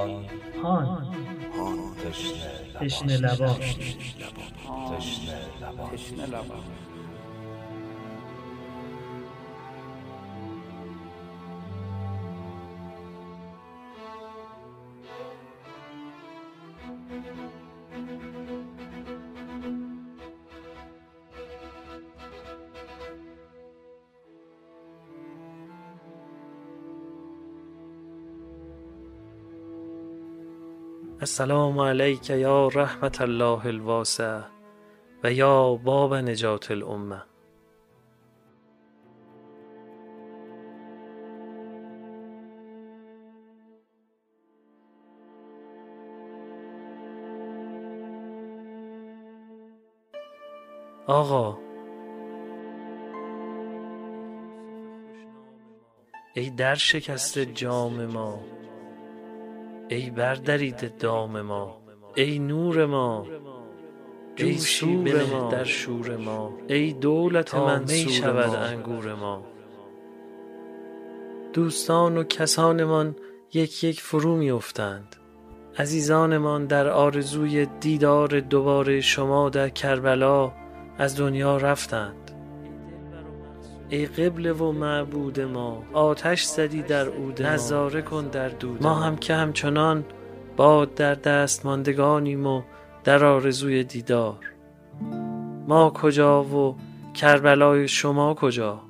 هان هان تشنه تشنه لبان تشنه لبان تشنه لبان السلام علیک یا رحمت الله الواسع و یا باب نجات الامه. آقا ای در شکست جام ما ای بردرید دام ما ای نور ما ای سور ما. در شور ما ای دولت من شود انگور ما. دوستان و کسانمان یک یک فرو می افتند. عزیزانمان در آرزوی دیدار دوباره شما در کربلا از دنیا رفتند. ای قبله و معبود ما آتش زدی در عود ما. نظاره کن در دود ما هم که همچنان باد در دست ماندگانیم و در آرزوی دیدار. ما کجا و کربلای شما کجا؟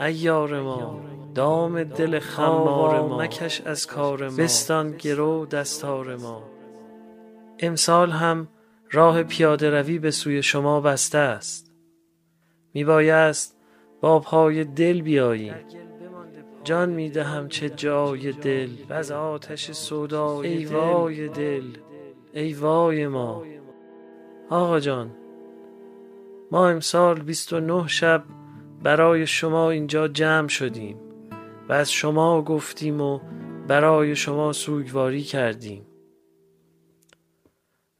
ایار ما دام دل خمار ما. مکش از کار ما. بستان گرو دستار ما. امسال هم راه پیاده روی به سوی شما بسته است. می بایست با پای دل بیاییم جان می دهم چه جای دل. و از آتش سودای ای وای دل. ای وای ما. آقا جان ما امسال 29 شب برای شما اینجا جمع شدیم و از شما گفتیم و برای شما سوگواری کردیم.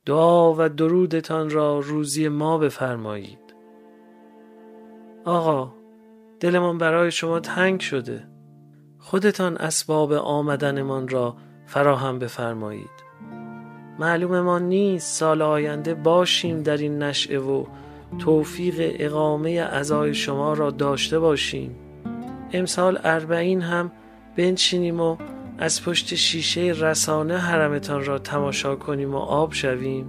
دعا و درودتان را روزی ما بفرمایید. آقا دلمان برای شما تنگ شده. خودتان اسباب آمدنمان را فراهم بفرمایید. معلوممان نیست سال آینده باشیم در این نشعه و توفیق اقامه عزای شما را داشته باشیم. امسال اربعین هم بنشینیم و از پشت شیشه رسانه حرمتان را تماشا کنیم و آب شویم.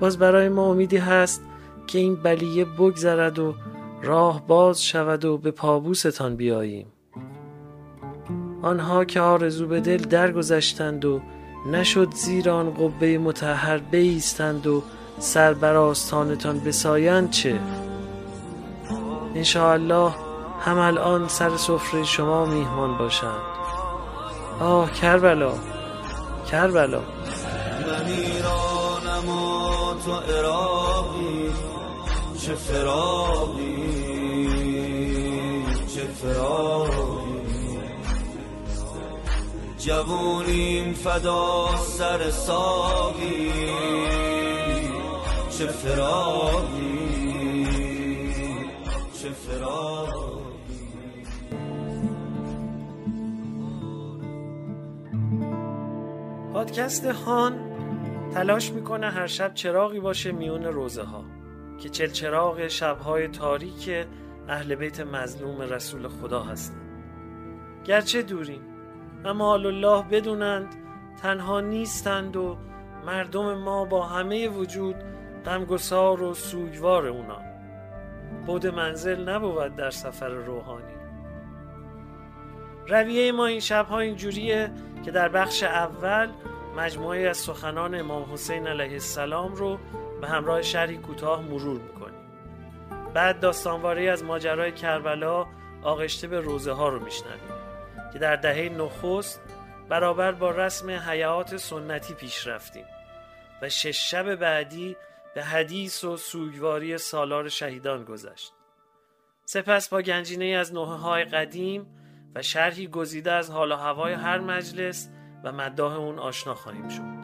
باز برای ما امیدی هست که این بلیه بگذرد و راه باز شود و به پابوستان بیاییم. آنها که آرزو به دل درگذشتند و نشد زیر آن قبه متحر بیستند و سر بر آستانتان بسایند چه؟ انشاءالله هم الان سر سفره شما میهمان باشند. آه کربلا کربلا. من ایرانم و تو چه فراقی چه فراقی جوونیم فدا سر ساقی چه فراقی چه فراقی پادکست هان تلاش می‌کنه هر شب چراغی باشه میون روزه ها که چل چراغ شبهای تاریک اهل بیت مظلوم رسول خدا هستند. گرچه دوریم اما الله بدونند تنها نیستند و مردم ما با همه وجود غمگسار و سوگوار اونا. بود منزل نبود در سفر روحانی. رویه ما این شبها اینجوریه که در بخش اول مجموعه از سخنان امام حسین علیه السلام رو به همراه شرحی کوتاه مرور می‌کنیم. بعد داستانواری از ماجرای کربلا آغشته به روزه ها رو میشنویم که در دهه نخست برابر با رسم حیات سنتی پیش رفتیم و شش شب بعدی به حدیث و سوگواری سالار شهیدان گذشت. سپس با گنجینه از نوحه های قدیم و شرحی گزیده از حال و هوای هر مجلس و مداح اون آشنا خواهیم شد.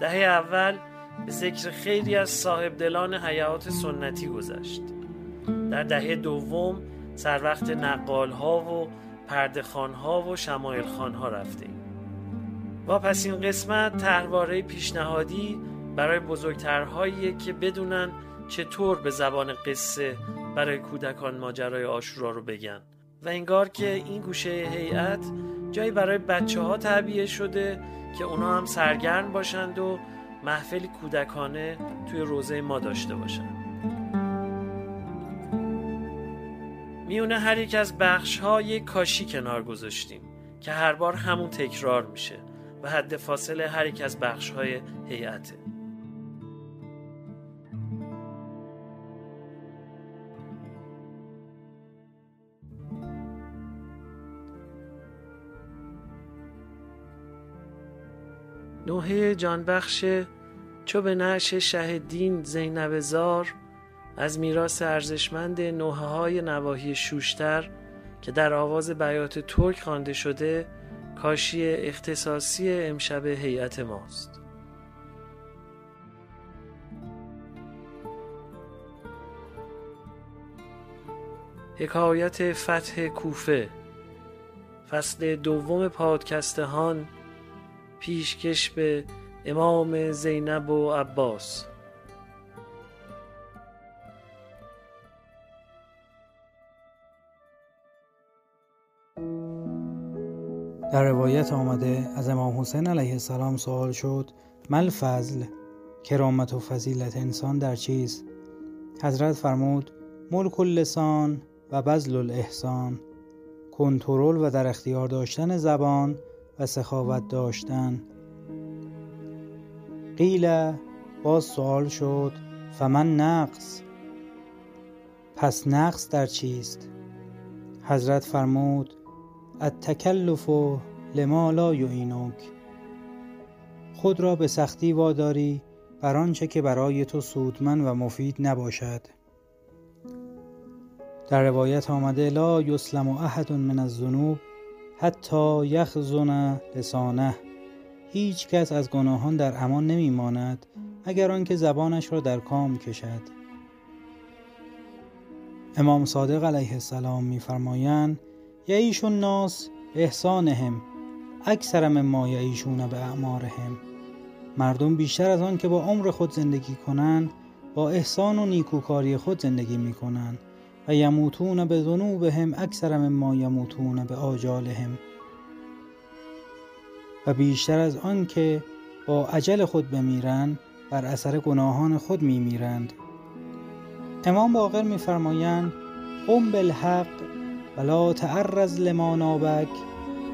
دهه اول به ذکر خیلی از صاحب دلان حیات سنتی گذشت. در دهه دوم سر وقت نقال ها و پردخان ها و شمایل خان ها رفتیم. و پس این قسمت تحواره پیشنهادی برای بزرگترهایی که بدونن چطور به زبان قصه برای کودکان ماجرای آشورا رو بگن. و انگار که این گوشه هیئت جایی برای بچه ها تعبیه شده که اونا هم سرگرم باشند و محفلی کودکانه توی روزه ما داشته باشند میونه هر یک از بخش ها یک کاشی کنار گذاشتیم که هر بار همون تکرار میشه و حد فاصله هر یک از بخش های هیئته. نوحه جانبخش چو به نعش شه دین زینب زار از میراث ارزشمند نوحه های نواحی شوشتر که در آواز بیات ترک خوانده شده کاشی اختصاصی امشب هیئت ماست. حکایت فتح کوفه فصل دوم پادکستهان پیشکش به امام زینب و عباس. در روایت آمده از امام حسین علیه السلام سوال شد مل فضل کرامت و فضیلت انسان در چیست؟ حضرت فرمود ملک اللسان و بذل الاحسان کنترل و در اختیار داشتن زبان سخاوت داشتن. قیل باز سوال شد فمن نقص؟ پس نقص در چیست؟ حضرت فرمود التکلف لما لا یعینک خود را به سختی واداری بر آنچه که برای تو سودمند و مفید نباشد. در روایت آمده لا یسلم احد من الذنوب. حتی یخزن لسانه. هیچ کس از گناهان در امان نمی ماند اگر آنکه زبانش را در کام کشد. امام صادق علیه السلام میفرمایند یعیش الناس به احسانهم. اکثر مما یعیشون به اعمارهم. مردم بیشتر از آن که با عمر خود زندگی کنند با احسان و نیکوکاری خود زندگی می کنند و یموتون به ذنوبهم اکثر مما یموتون به آجالهم و بیشتر از آن که با عجل خود بمیرند بر اثر گناهان خود میمیرند. امام باقر میفرمایند قم بالحق ولا تعرض لما نابک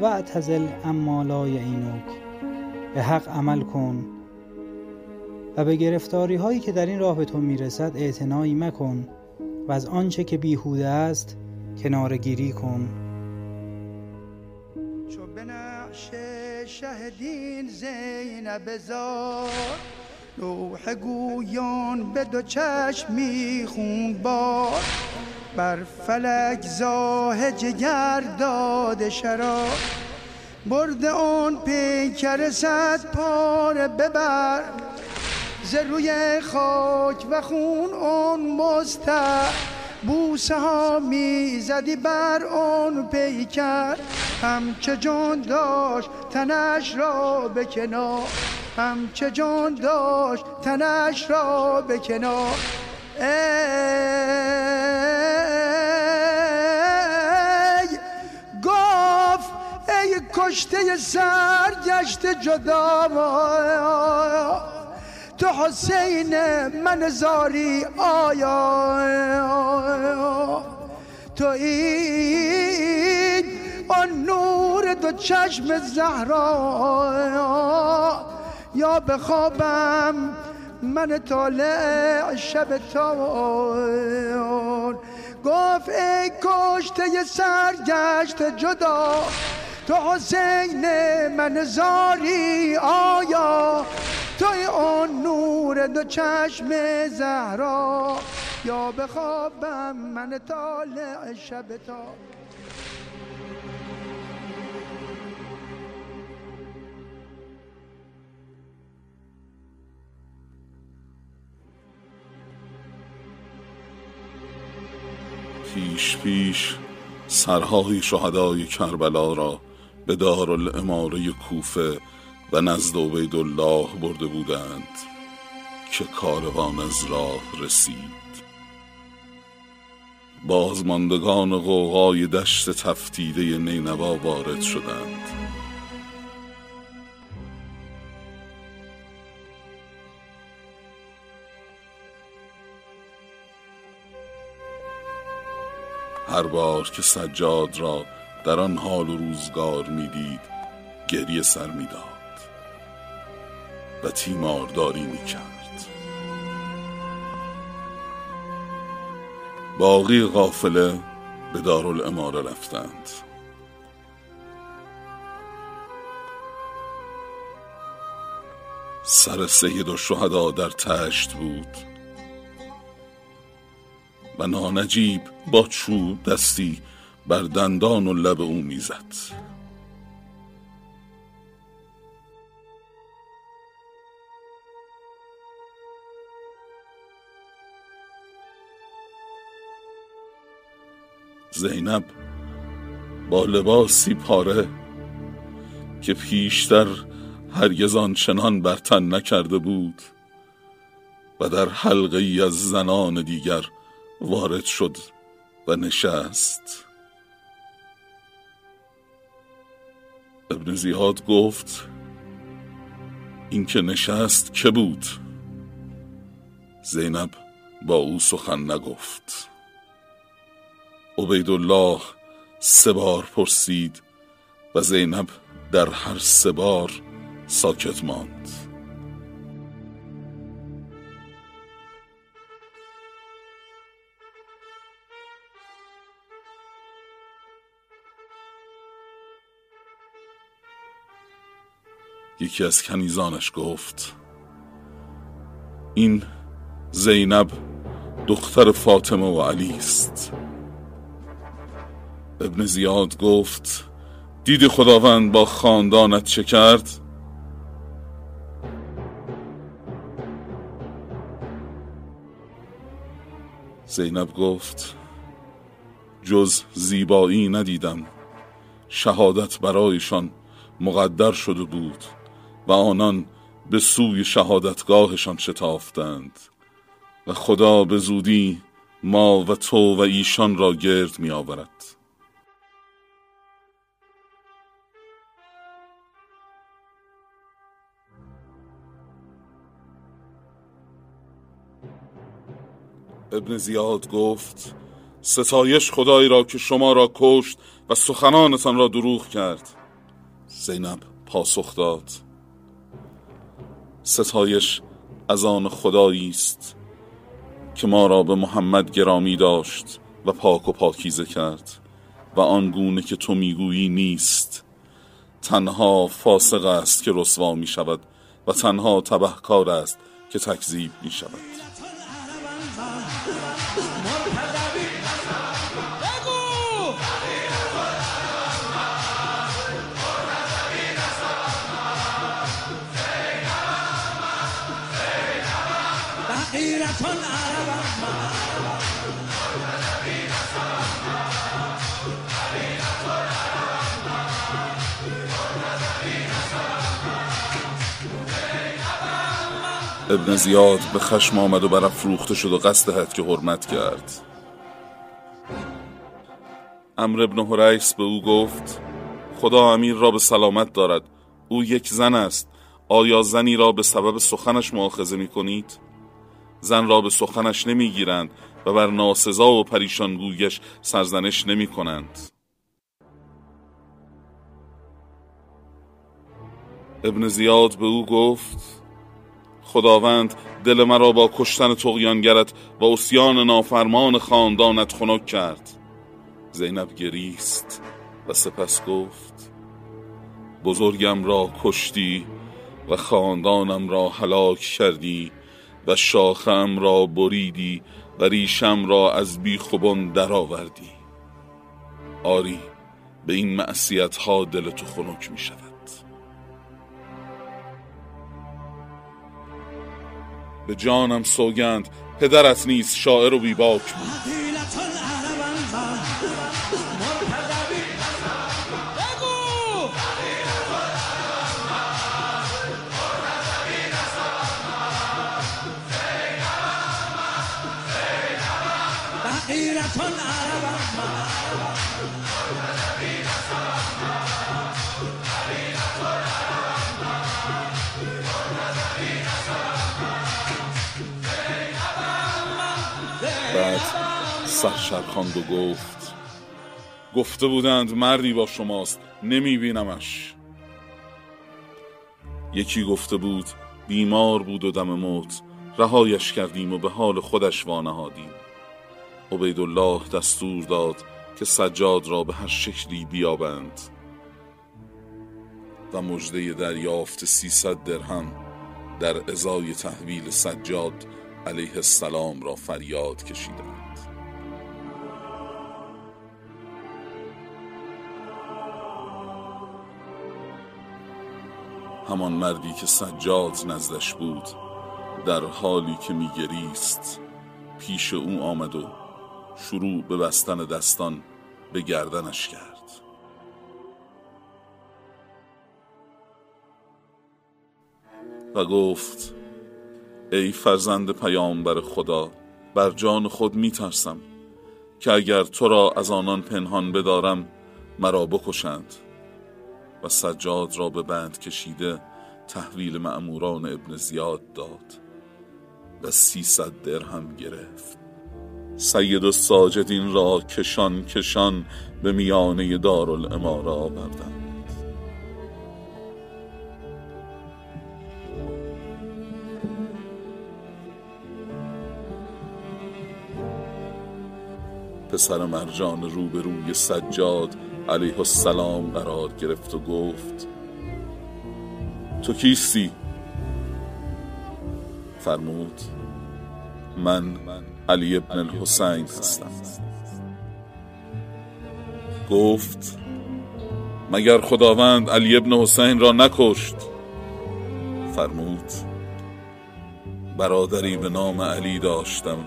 و اعتزل اما لا یعینک به حق عمل کن. و به گرفتاری هایی که در این راه به تو می‌رسد اعتنایی مکن. و از آنچه که بیهوده است کنارگیری کن. چو نقش شهدین زینب زار لوح گویان به دو چشم میخون بار. بر فلک زاه جگر داده شراب برد آن پیکر صد پاره ببر. ز روی خاک و خون آن مستر بوسه ها می‌زدی بر آن پیکر. هم که جان داشت تنش را به کنار. هم که جان داشت تنش را به کنار. ای گفت ای کشته سرگشت جدا تو حسین من زاری آیا تو این آن نور دو چشم زهرا یا بخوابم من طالع شب تار گفت ای کشته سرگشت جدا تو حسین من زاری آیا توی آن نور دو چشم زهرا یا بخوابم من طالع شب تا. پیش پیش سرهای شهدای کربلا را به دارالاماره کوفه و نزد عبیدالله برده بودند که کاروان از راه رسید. بازماندگان قوقای دشت تفتیده نینوا وارد شدند. هر بار که سجاد را در آن حال و روزگار می‌دید گریه سر می‌داد. و تیمارداری می‌کرد. باقی قافله به دارالاماره رفتند. سر سید و شهدا در تشت بود و نانجیب با چوب دستی بر دندان و لب او می‌زد. زینب با لباسی پاره که پیشتر هرگز چنان بر تن نکرده بود و در حلقه ای از زنان دیگر وارد شد و نشست. ابن زیاد گفت این که نشست که بود؟ زینب با او سخن نگفت. عبیدالله سه بار پرسید و زینب در هر سه بار ساکت ماند. یکی از کنیزانش گفت این زینب دختر فاطمه و علی است. ابن زیاد گفت دیدی خداوند با خاندانت چه کرد؟ زینب گفت جز زیبایی ندیدم شهادت برایشان مقدر شده بود و آنان به سوی شهادتگاهشان شتافتند و خدا به زودی ما و تو و ایشان را گرد می آورد ابن زیاد گفت ستایش خدایی را که شما را کشت و سخنانتان را دروغ کرد. زینب پاسخ داد. ستایش از آن خدایی است که ما را به محمد گرامی داشت و پاک و پاکیزه کرد و آن گونه که تو می‌گویی نیست. تنها فاسق است که رسوا می شود و تنها تبهکار است که تکذیب می شود ابن زیاد به خشم آمد و برافروخته شد و قصد که حرمت کرد. امر ابن حریس به او گفت خدا امیر را به سلامت دارد. او یک زن است. آیا زنی را به سبب سخنش معاخذه می کنید؟ زن را به سخنش نمی گیرند و بر ناسزا و پریشان گویش سرزنش نمی کنند ابن زیاد به او گفت خداوند دل مرا با کشتن تقیانگرت و اسیان نافرمان خاندانت خنک کرد. زینب گریست و سپس گفت بزرگم را کشتی و خاندانم را هلاک کردی و شاخم را بریدی و ریشم را از بیخوبان درآوردی. آری به این معصیت ها دل تو خنک می شود به جانم سوگند پدرت نیست شاعر و بیباک بود. سرشر خواند و گفت گفته بودند مردی با شماست نمی بینمش یکی گفته بود بیمار بود و دم موت رهایش کردیم و به حال خودش وانهادیم. عبیدالله دستور داد که سجاد را به هر شکلی بیابند. و مژده دریافت سیصد درهم در ازای تحویل سجاد علیه السلام را فریاد کشیدند. همان مردی که سجاد نزدش بود در حالی که میگریست پیش او آمد و شروع به بستن دستان به گردنش کرد. و گفت ای فرزند پیامبر خدا بر جان خود میترسم که اگر تو را از آنان پنهان بدارم مرا بکشند. و سجاد را به بند کشیده تحویل مأموران ابن زیاد داد و سیصد درهم گرفت. سید و ساجدین را کشان کشان به میانه دارالاماره آوردند. پسر مرجان روبروی سجاد علیه السلام قرار گرفت و گفت تو کیستی؟ فرمود من علی ابن الحسین هستم. گفت مگر خداوند علی ابن حسین را نکشت؟ فرمود برادری به نام علی داشتم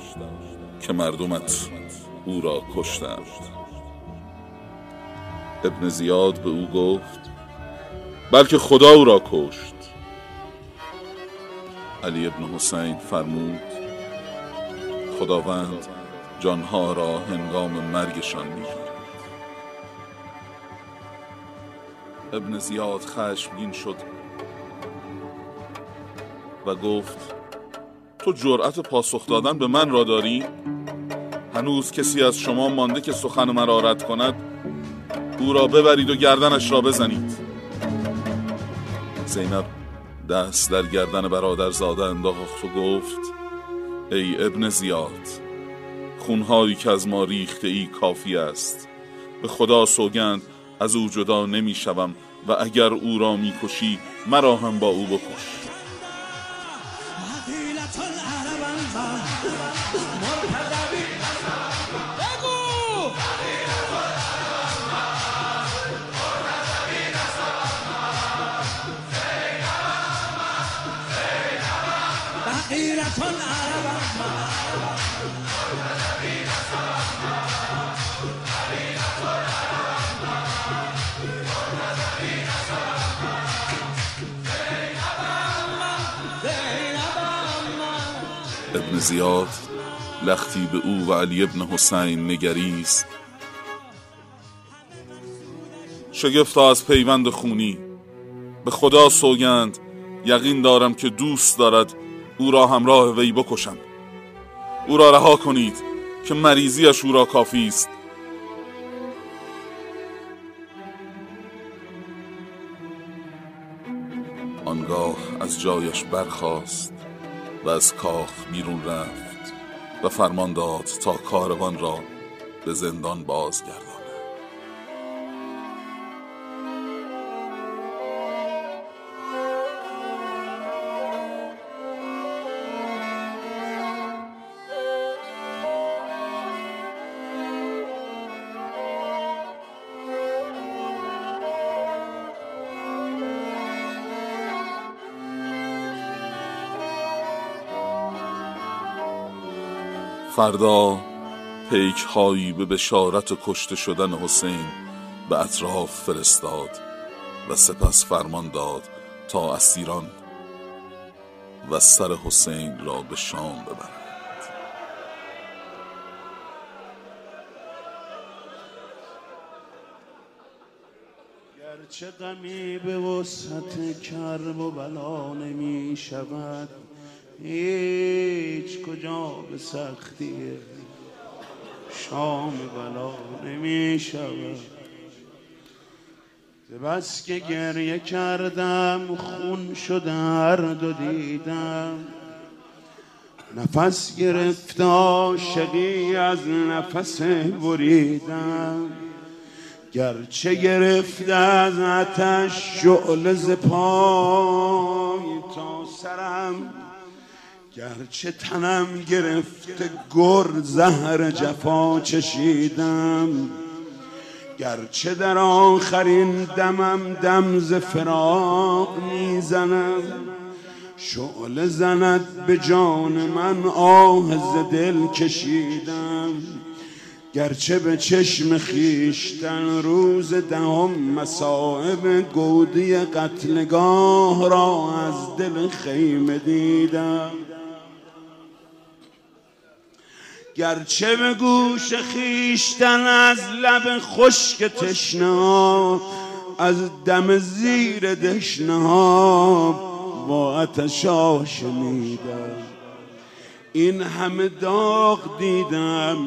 که مردمت او را کشتند. ابن زیاد به او گفت بلکه خدا او را کشت. علی ابن حسین فرمود خداوند جانها را هنگام مرگشان می‌گیرد ابن زیاد خشمگین شد و گفت تو جرأت پاسخ دادن به من را داری؟ هنوز کسی از شما مانده که سخن مرا رد کند؟ او را ببرید و گردنش را بزنید. زینب دست در گردن برادر زاده انداخت و گفت ای ابن زیاد خونهایی که از ما ریخته ای کافی است. به خدا سوگند از او جدا نمی شوم و اگر او را می کشی مرا هم با او بکش. زیاد لختی به او و علی ابن حسین نگریست. شگفتا از پیوند خونی. به خدا سوگند یقین دارم که دوست دارد او را همراه وی بکشم. او را رها کنید که مریضیش او را کافی است. آنگاه از جایش برخاست. و از کاخ بیرون رفت و فرمان داد تا کاروان را به زندان بازگرداند فردا پیک هایی به بشارت و کشته شدن حسین به اطراف فرستاد و سپس فرمان داد تا اسیران و سر حسین را به شام ببرند. چه غمی به وسط کرب و بلا نمی شود هیچ کجا به سختی شام بلا نمی شود بس که گریه کردم خون شده هر دو دیدم. نفس گرفت عاشقی از نفس بریدم. گرچه گرفت از آتش شعله ز سرم گرچه تنم گرفت گر زهر جفا چشیدم گرچه در آخرین دمم دم ز فراق می‌زنم. شعله زند به جان من آه ز دل کشیدم. گرچه به چشم خیشتن روز دهم مسائب گودی قتلگاه را از دل خیمه دیدم. گرچه به گوش خیشتن از لب خشک تشنا از دم زیر دشنه ها با اتشا شنیدم این همه داغ دیدم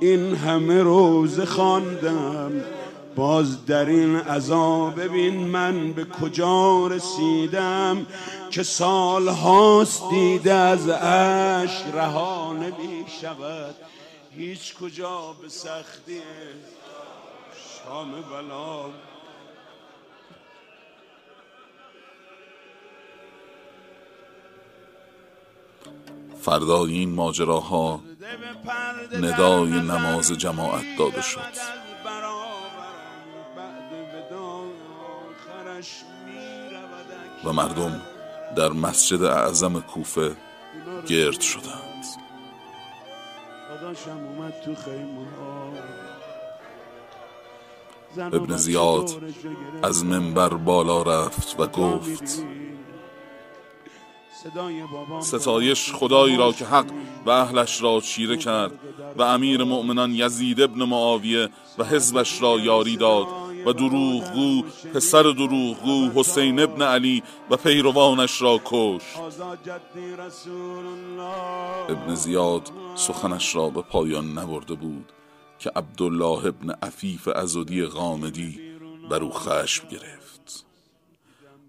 این همه روز خواندم. باز در این عذاب ببین من به کجا رسیدم که سال هاست دیده از اش رها نمی شود هیچ کجا به سختی شام بلا. فردا این ماجراها ندای نماز جماعت داده شد. و مردم در مسجد اعظم کوفه گرد شدند. ابن زیاد از منبر بالا رفت و گفت ستایش خدایی را که حق و اهلش را چیره کرد و امیر مؤمنان یزید ابن معاویه و حزبش را یاری داد. و دروغگو پسر دروغگو حسین ابن علی و پیروانش را کش ابن زیاد سخنش را به پایان نبرده بود که عبدالله ابن عفیف ازودی غامدی بر او خشم گرفت.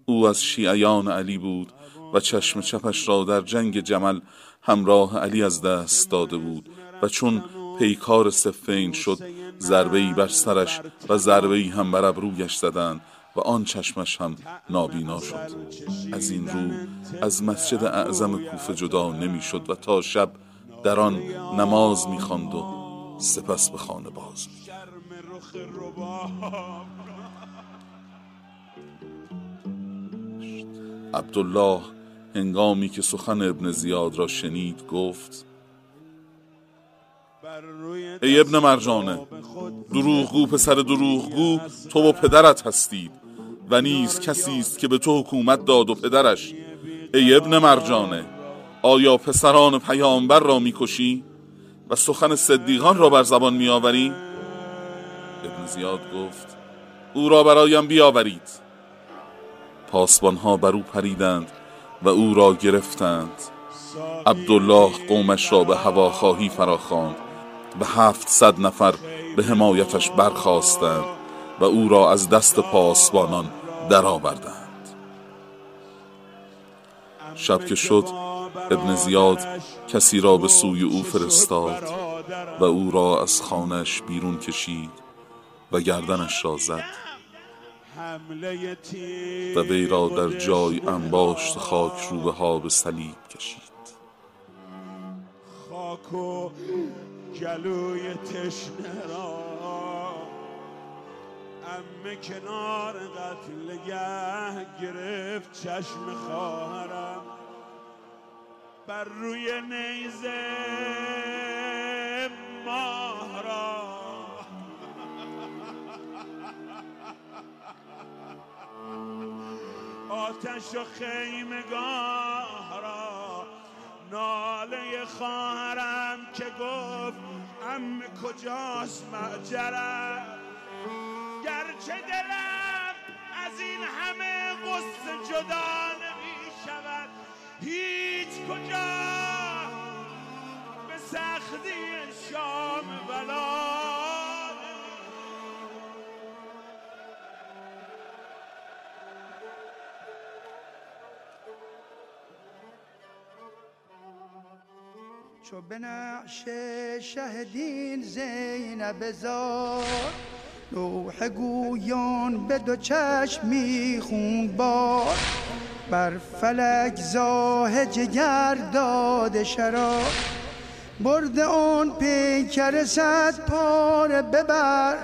او از شیعیان علی بود و چشم چپش را در جنگ جمل همراه علی از دست داده بود و چون پیکار سفین شد. ضربه بر سرش و ضربه هم بر ابرویش زدند و آن چشمش هم نابینا شد. از این رو از مسجد اعظم کوفه جدا نمی‌شد و تا شب در آن نماز می‌خواند و سپس به خانه باز عبدالله هنگامی که سخن ابن زیاد را شنید گفت ای ابن مرجانه دروغگو پسر دروغگو تو و پدرت هستید و نیز کسی است که به تو حکومت داد و پدرش. ای ابن مرجانه آیا پسران پیامبر را می‌کشی و سخن صدیقان را بر زبان میآوری؟ ابن زیاد گفت او را برایم بیاورید. پاسبانها بر او پریدند و او را گرفتند. عبدالله قومش را به هواخواهی فراخواند. و هفتصد نفر به حمایتش برخواستند و او را از دست پاسبانان درآوردند. شب که شد ابن زیاد کسی را به سوی او فرستاد و او را از خانش بیرون کشید و گردنش را زد و وی را در جای انباشت خاک رو ها به صلیب کشید. گلوی تشنه را. امه کنار قتلگه گرفت چشم خواهرم. بر روی نیزه ماه را. آتش و خیمگاه را. ناله خواهرم که گفت ام کجاست معجرم گرچه دلم از این همه قصه جدا نمی شود هیچ کجا به سختی شام بلا چو به نقش شهدین زینب زار لوح گویان به دو چشم میخون بار بر فلک زاه جگر داده شراب. برده اون پیکر صد پاره ببر.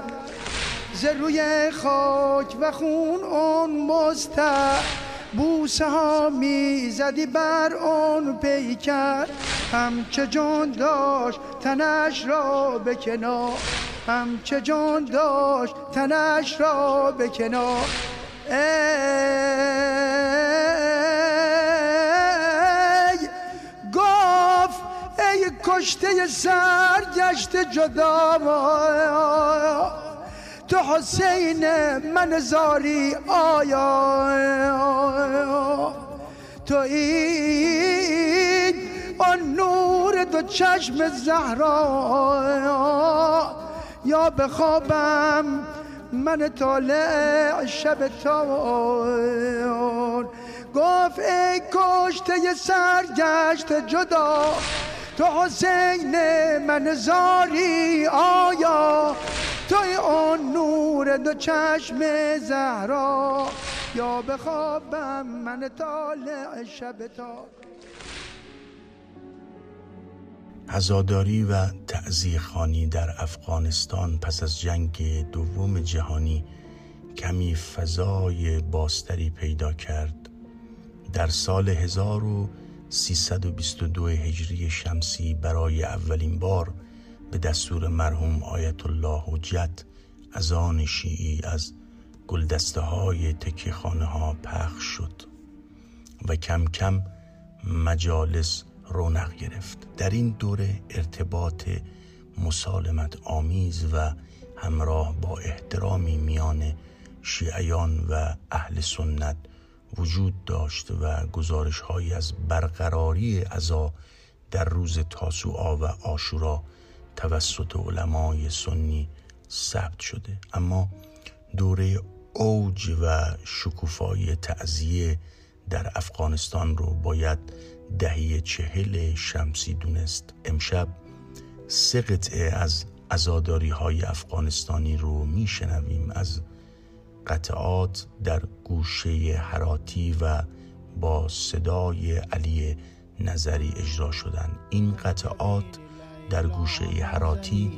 ز روی خاک و خون اون مستر. بوسه ها می‌زدی بر اون پیکر. هم که جان داشت تنش را به کنار. هم که جان داشت تنش را به کنار. ای گفت ای کشته سرگشت جدا تو حسین من زاری آیا تو این آن نور دو چشم زهرا یا بخوابم من طالع شب تار گفت ای کشته سرگشت جدا تو حسین من زاری آیا. توی اون نور دو چشم زهرا. یا بخوابم من طالع شب تار عزاداری و خانی در افغانستان پس از جنگ دوم جهانی کمی فضای باستری پیدا کرد. در سال 1322 هجری شمسی برای اولین بار به دستور مرحوم آیت الله حجت از آن شیعی از گلدسته های تکیه خانه ها پخش شد و کم کم مجالس رونق گرفت. در این دوره ارتباط مسالمت آمیز و همراه با احترامی میان شیعیان و اهل سنت وجود داشت و گزارش های از برقراری عزا در روز تاسوعا و آشورا توسط علمای سنی ثبت شده. اما دوره اوج و شکوفایی تعذیه در افغانستان رو باید دهی چهل شمسی دونست. امشب سه قطعه از ازاداری های افغانستانی رو میشنویم. از قطعات در گوشه حراتی و با صدای علی نظری اجرا شدن. این قطعات در گوشه حراتی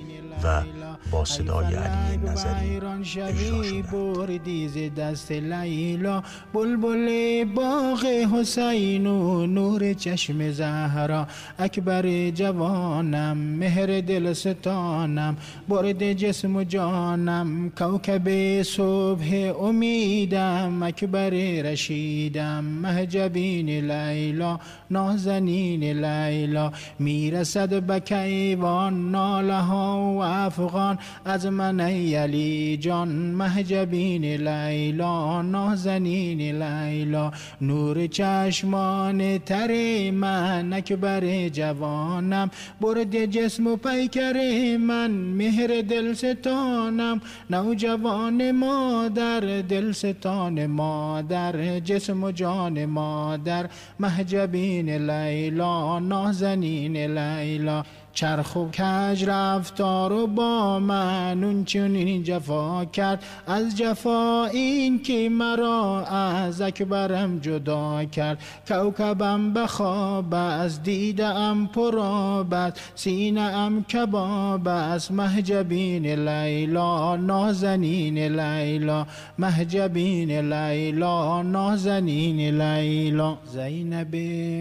و با صدای علی نظری اجرا شدند. دست لیلا. بلبل باغ حسین و نور چشم زهرا. اکبر جوانم مهر دل ستانم. برد جسم و جانم کوکب صبح امیدم. اکبر رشیدم مهجبین لیلا نازنین لیلا. می‌رسد به کیوان ناله ها و افغان. از من علی جان مهجبین لیلا نازنین لیلا. نور چشمان تر من اکبر جوانم برد جسم و پیکر من مهر دل ستانم نوجوان مادر دل ستان مادر جسم و جان مادر مهجبین لیلا نازنین لیلا. چرخ و کج رفتار و با من اون چنین جفا کرد. از جفا این که مرا از اکبرم جدا کرد. کوکبم بخواب از دیدم پرابت سینه ام کباب از مهجبین لیلا نازنین لیلا. مهجبین لیلا نازنین لیلا. زینب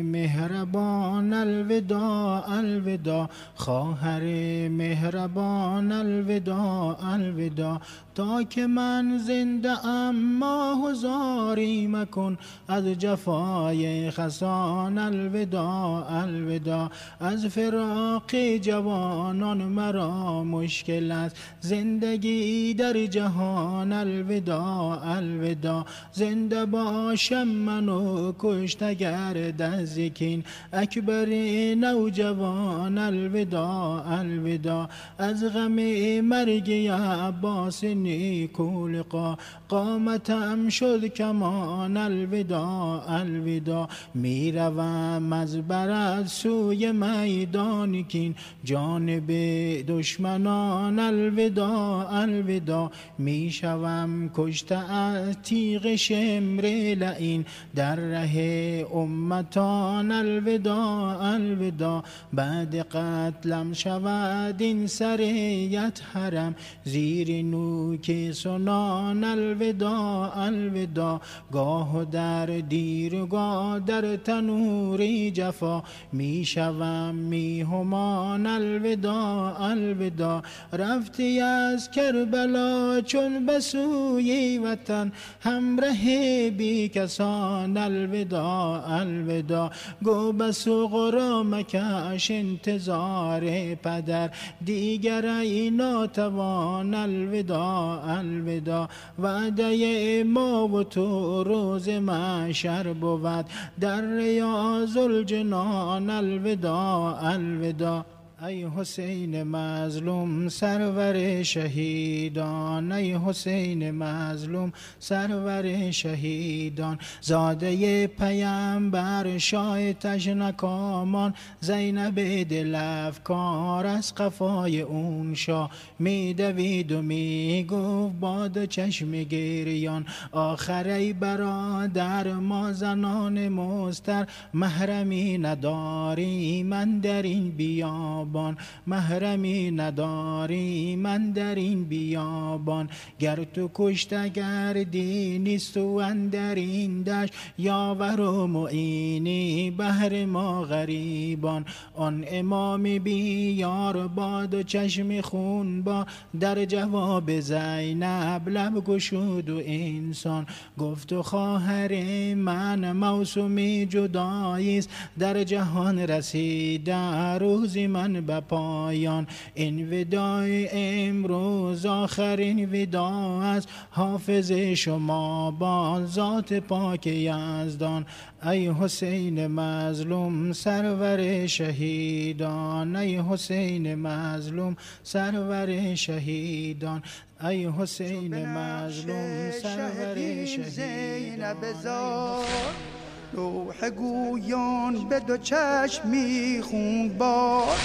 مهربان الوداع الوداع. خواهر مهربان الوداع الوداع. تا که من زنده ام ماه زاری مکن. از جفای خسان الوداع الوداع. از فراق جوانان مرا مشکل است. زندگی در جهان الوداع الوداع. زنده باشم منو کشت اگر دزکین اکبر نوجوان الوداع الوداع. از غم مرگ عباس نیکو لقا. قامتم شد کمان الوداع الوداع. می‌روم از برد سوی میدان کین. جانب دشمنان الوداع الوداع. می‌شوم کشته از تیغ شمر لعین. در ره امتان الوداع الوداع. بعد قتلم شود این سریت حرم. زیر نوک سنان الوداع الوداع. گاه در دیر گاه در تنوری جفا. می‌شوم میهمان الوداع الوداع. رفتی از کربلا چون بسوی وطن. همراه بی کسان الوداع الوداع. گو بسو غرام کش انتظار پدر دیگر ای ناتوان الوداع الوداع. وعده ما و تو روز محشر بود. در ریاض الجنان الوداع الوداع. ای حسین مظلوم سرور شهیدان. ای حسین مظلوم سرور شهیدان. زاده پیامبر شاه تشنکامان زینب دل افکار از قفای اون شاه میدوید و می‌گفت باد چشم گریان. آخر ای برادر ما زنان مستر محرمی نداری من در این بیاب بیابان محرمی نداری من در این بیابان. گر تو کشته گردی نیست و اندر این دشت یاور و معینی بهر ما غریبان. آن امام بیار باد و چشم خون با در جواب زینب لب گشود و انسان. گفت و خواهر من موسومی جداییست در جهان رسیده روزی من به پایان. این ودای امروز آخرین ودا از حافظ شما با ذات پاک یزدان. ای حسین مظلوم سرور شهیدان. ای حسین مظلوم سرور شهیدان. ای حسین مظلوم سرور شهیدان. روح گویان به دو چشمی خون بار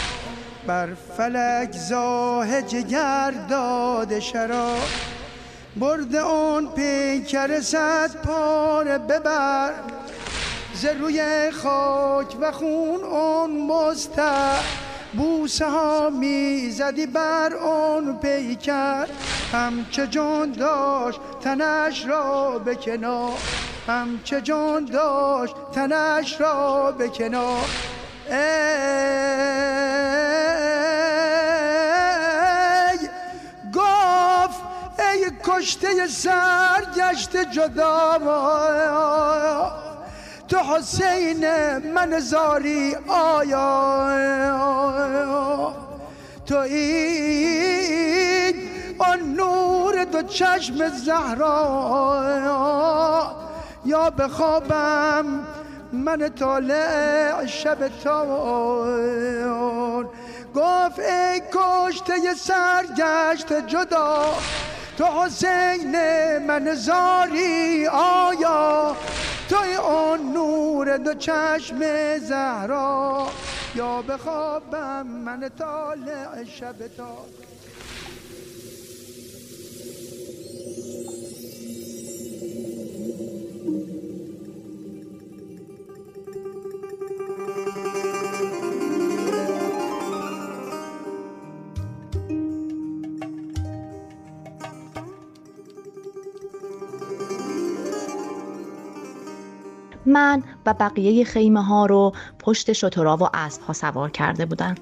بر فلک زاه جگر داده شراب. برد آن پیکر صد پاره ببر. ز روی خاک و خون آن مستر. بوسه ها می‌زدی بر آن پیکر. هم که جان داشت تنش را به کنار. هم که جان داشت تنش را به کنار. ای گفت ای کشته سرگشت جدا تو حسین من زاری آیا. تو این آن نور دو چشم زهرا. یا بخوابم من طالع شب تار گفت ای کشته سرگشت جدا تو حسین من زاری آیا. توی آن نور دو چشم زهرا. یا بخوابم من طالع شب تا من و بقیه خیمه ها رو پشت شترا و اسب ها سوار کرده بودن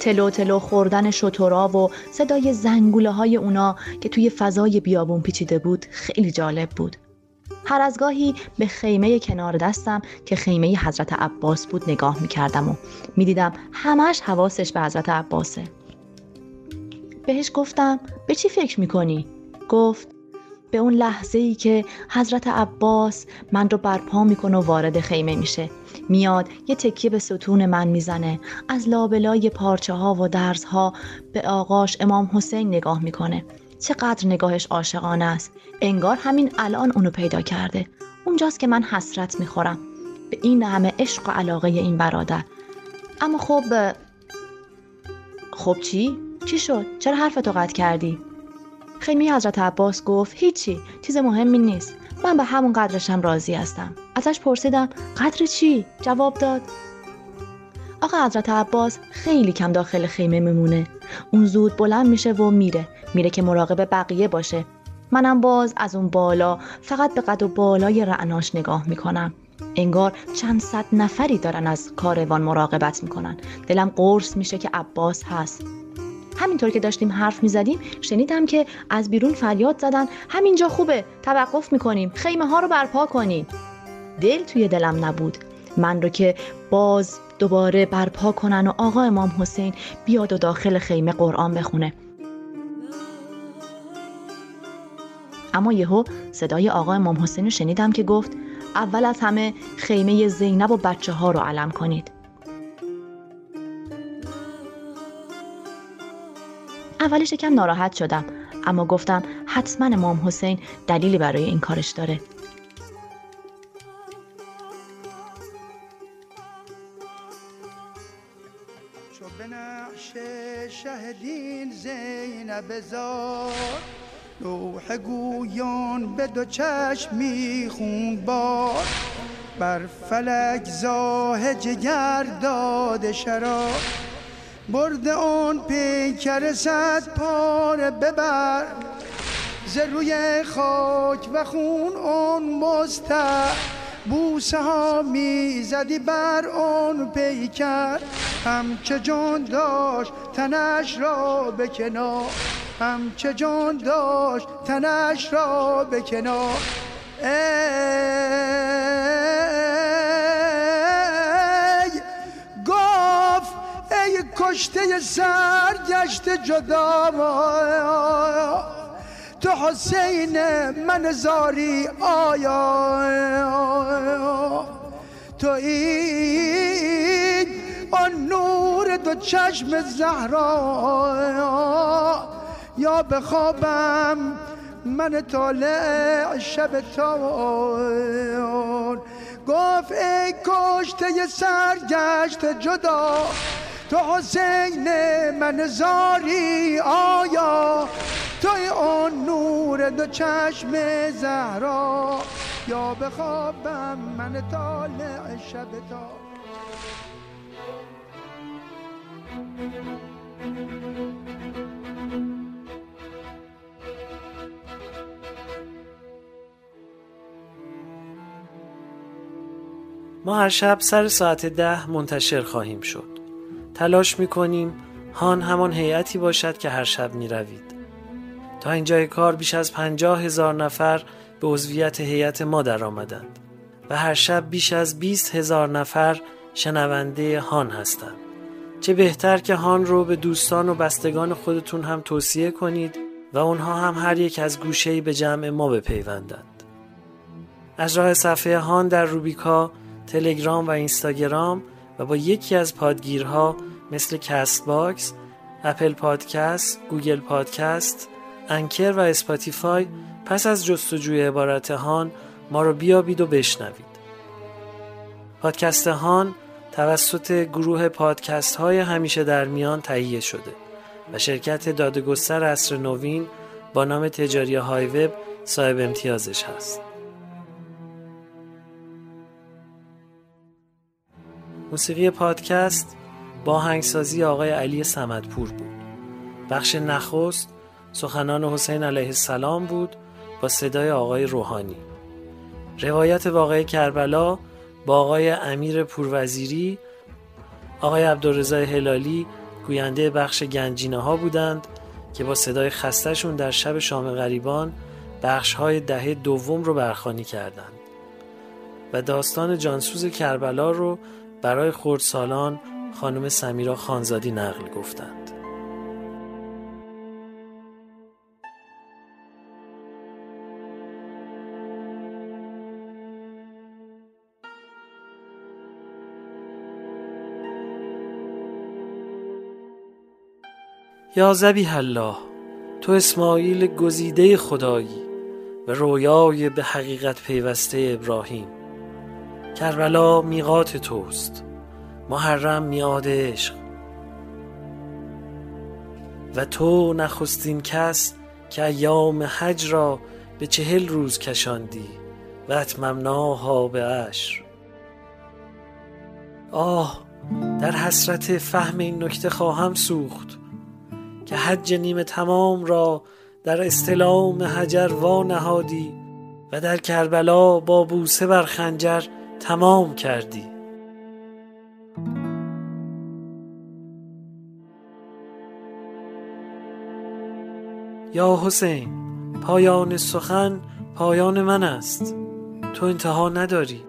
تلو تلو خوردن شترا و صدای زنگوله های اونا که توی فضای بیابون پیچیده بود خیلی جالب بود. هر از گاهی به خیمه کنار دستم که خیمه حضرت عباس بود نگاه می‌کردم و می‌دیدم همش حواسش به حضرت عباسه. بهش گفتم به چی فکر می‌کنی؟ گفت به اون لحظه ای که حضرت عباس من رو برپا می‌کنه و وارد خیمه میشه. میاد یه تکیه به ستون من می‌زنه. از لابلای پارچه ها و درز ها به آقاش امام حسین نگاه می‌کنه. چقدر نگاهش عاشقانه است. انگار همین الان اونو پیدا کرده. اونجاست که من حسرت می‌خورم. به این همه عشق و علاقه این برادر. اما خب خب چی؟ چی شد؟ چرا حرفتو قطع کردی؟ خیمی حضرت عباس گفت هیچی چیز مهمی نیست. من به همون قدرشم راضی هستم. ازش پرسیدم قدر چی؟ جواب داد. آقا حضرت عباس خیلی کم داخل خیمه میمونه. اون زود بلند میشه و میره. میره که مراقب بقیه باشه. منم باز از اون بالا فقط به قد و بالای رعناش نگاه می‌کنم. انگار چند صد نفری دارن از کاروان مراقبت می‌کنن. دلم قرص میشه که عباس هست. همینطور که داشتیم حرف می‌زدیم شنیدم که از بیرون فریاد زدن. همینجا خوبه توقف می‌کنیم. خیمه ها رو برپا کنیم. دل توی دلم نبود. من رو که باز دوباره برپا کنن و آقا امام حسین بیاد و داخل خیمه قرآن بخونه. اما یهو صدای آقا امام حسین رو شنیدم که گفت اول از همه خیمه زینب و بچه ها رو علم کنید. اولش یکم ناراحت شدم اما گفتم حتما امام حسین دلیلی برای این کارش داره. چو زینب لوح گویان به دو چشم می‌خوند بار بر فلک زاه جگر داده شراب برد اون پیکر صد پاره ببر. ز روی خاک و خون اون مستر. بوسه ها می‌زدی بر اون پیکر. هم که جان داشت تنش را به کنار. هم که جان داشت تنش را به کنار. کشته سرگشت جدا تو حسین من زاری آیا. تو این آن نور دو چشم زهرا. یا بخوابم من طالع شب تاون گفت ای کشته سرگشت جدا. تو حسین من زاری آیا توی اون نور دو چشم زهرا؟ یا بخوابم من طالع شب تا. ما هر شب سر ساعت ده منتشر خواهیم شد. تلاش می‌کنیم هان همان هیئتی باشد که هر شب می‌روید. تا اینجای کار بیش از پنجاه هزار نفر به عضویت هیئت ما در آمدند و هر شب بیش از بیست هزار نفر شنونده هان هستند. چه بهتر که هان رو به دوستان و بستگان خودتون هم توصیه کنید و اونها هم هر یک از گوشه‌ای به جمع ما بپیوندند. از راه صفحه هان در روبیکا تلگرام و اینستاگرام و با یکی از پادگیرها مثل Castbox، Apple Podcast، Google Podcast، Anchor و Spotify پس از جستجوی عبارت هان ما رو بیابید و بشنوید. پادکست هان توسط گروه پادکست های همیشه در میان تهیه شده و شرکت دادگستر عصر نوین با نام تجاری های وب صاحب امتیازش هست. موسیقی پادکست با هنگسازی آقای علی سمدپور بود. بخش نخست سخنان حسین علیه السلام بود با صدای آقای روحانی. روایت واقعی کربلا با آقای امیر پوروزیری، آقای عبدالرضا هلالی، گوینده بخش گنجینه ها بودند که با صدای خستشون در شب شام غریبان بخش های دهه دوم رو برخانی کردند و داستان جانسوز کربلا رو برای خردسالان خانم سمیرا خانزادی نقل گفتند. یا زبیح الله تو اسماعیل گزیده خدایی و رویای به حقیقت پیوسته ابراهیم. کربلا میقات توست. محرم میاد عشق. و تو نخستین کس که ایام حج را به چهل روز کشاندی و اتممناها به عشر. آه در حسرت فهم این نکته خواهم سوخت که حج نیمه تمام را در استلام حجر وا نهادی و در کربلا با بوسه بر خنجر تمام کردی. یا حسین پایان سخن پایان من است. تو انتها نداری.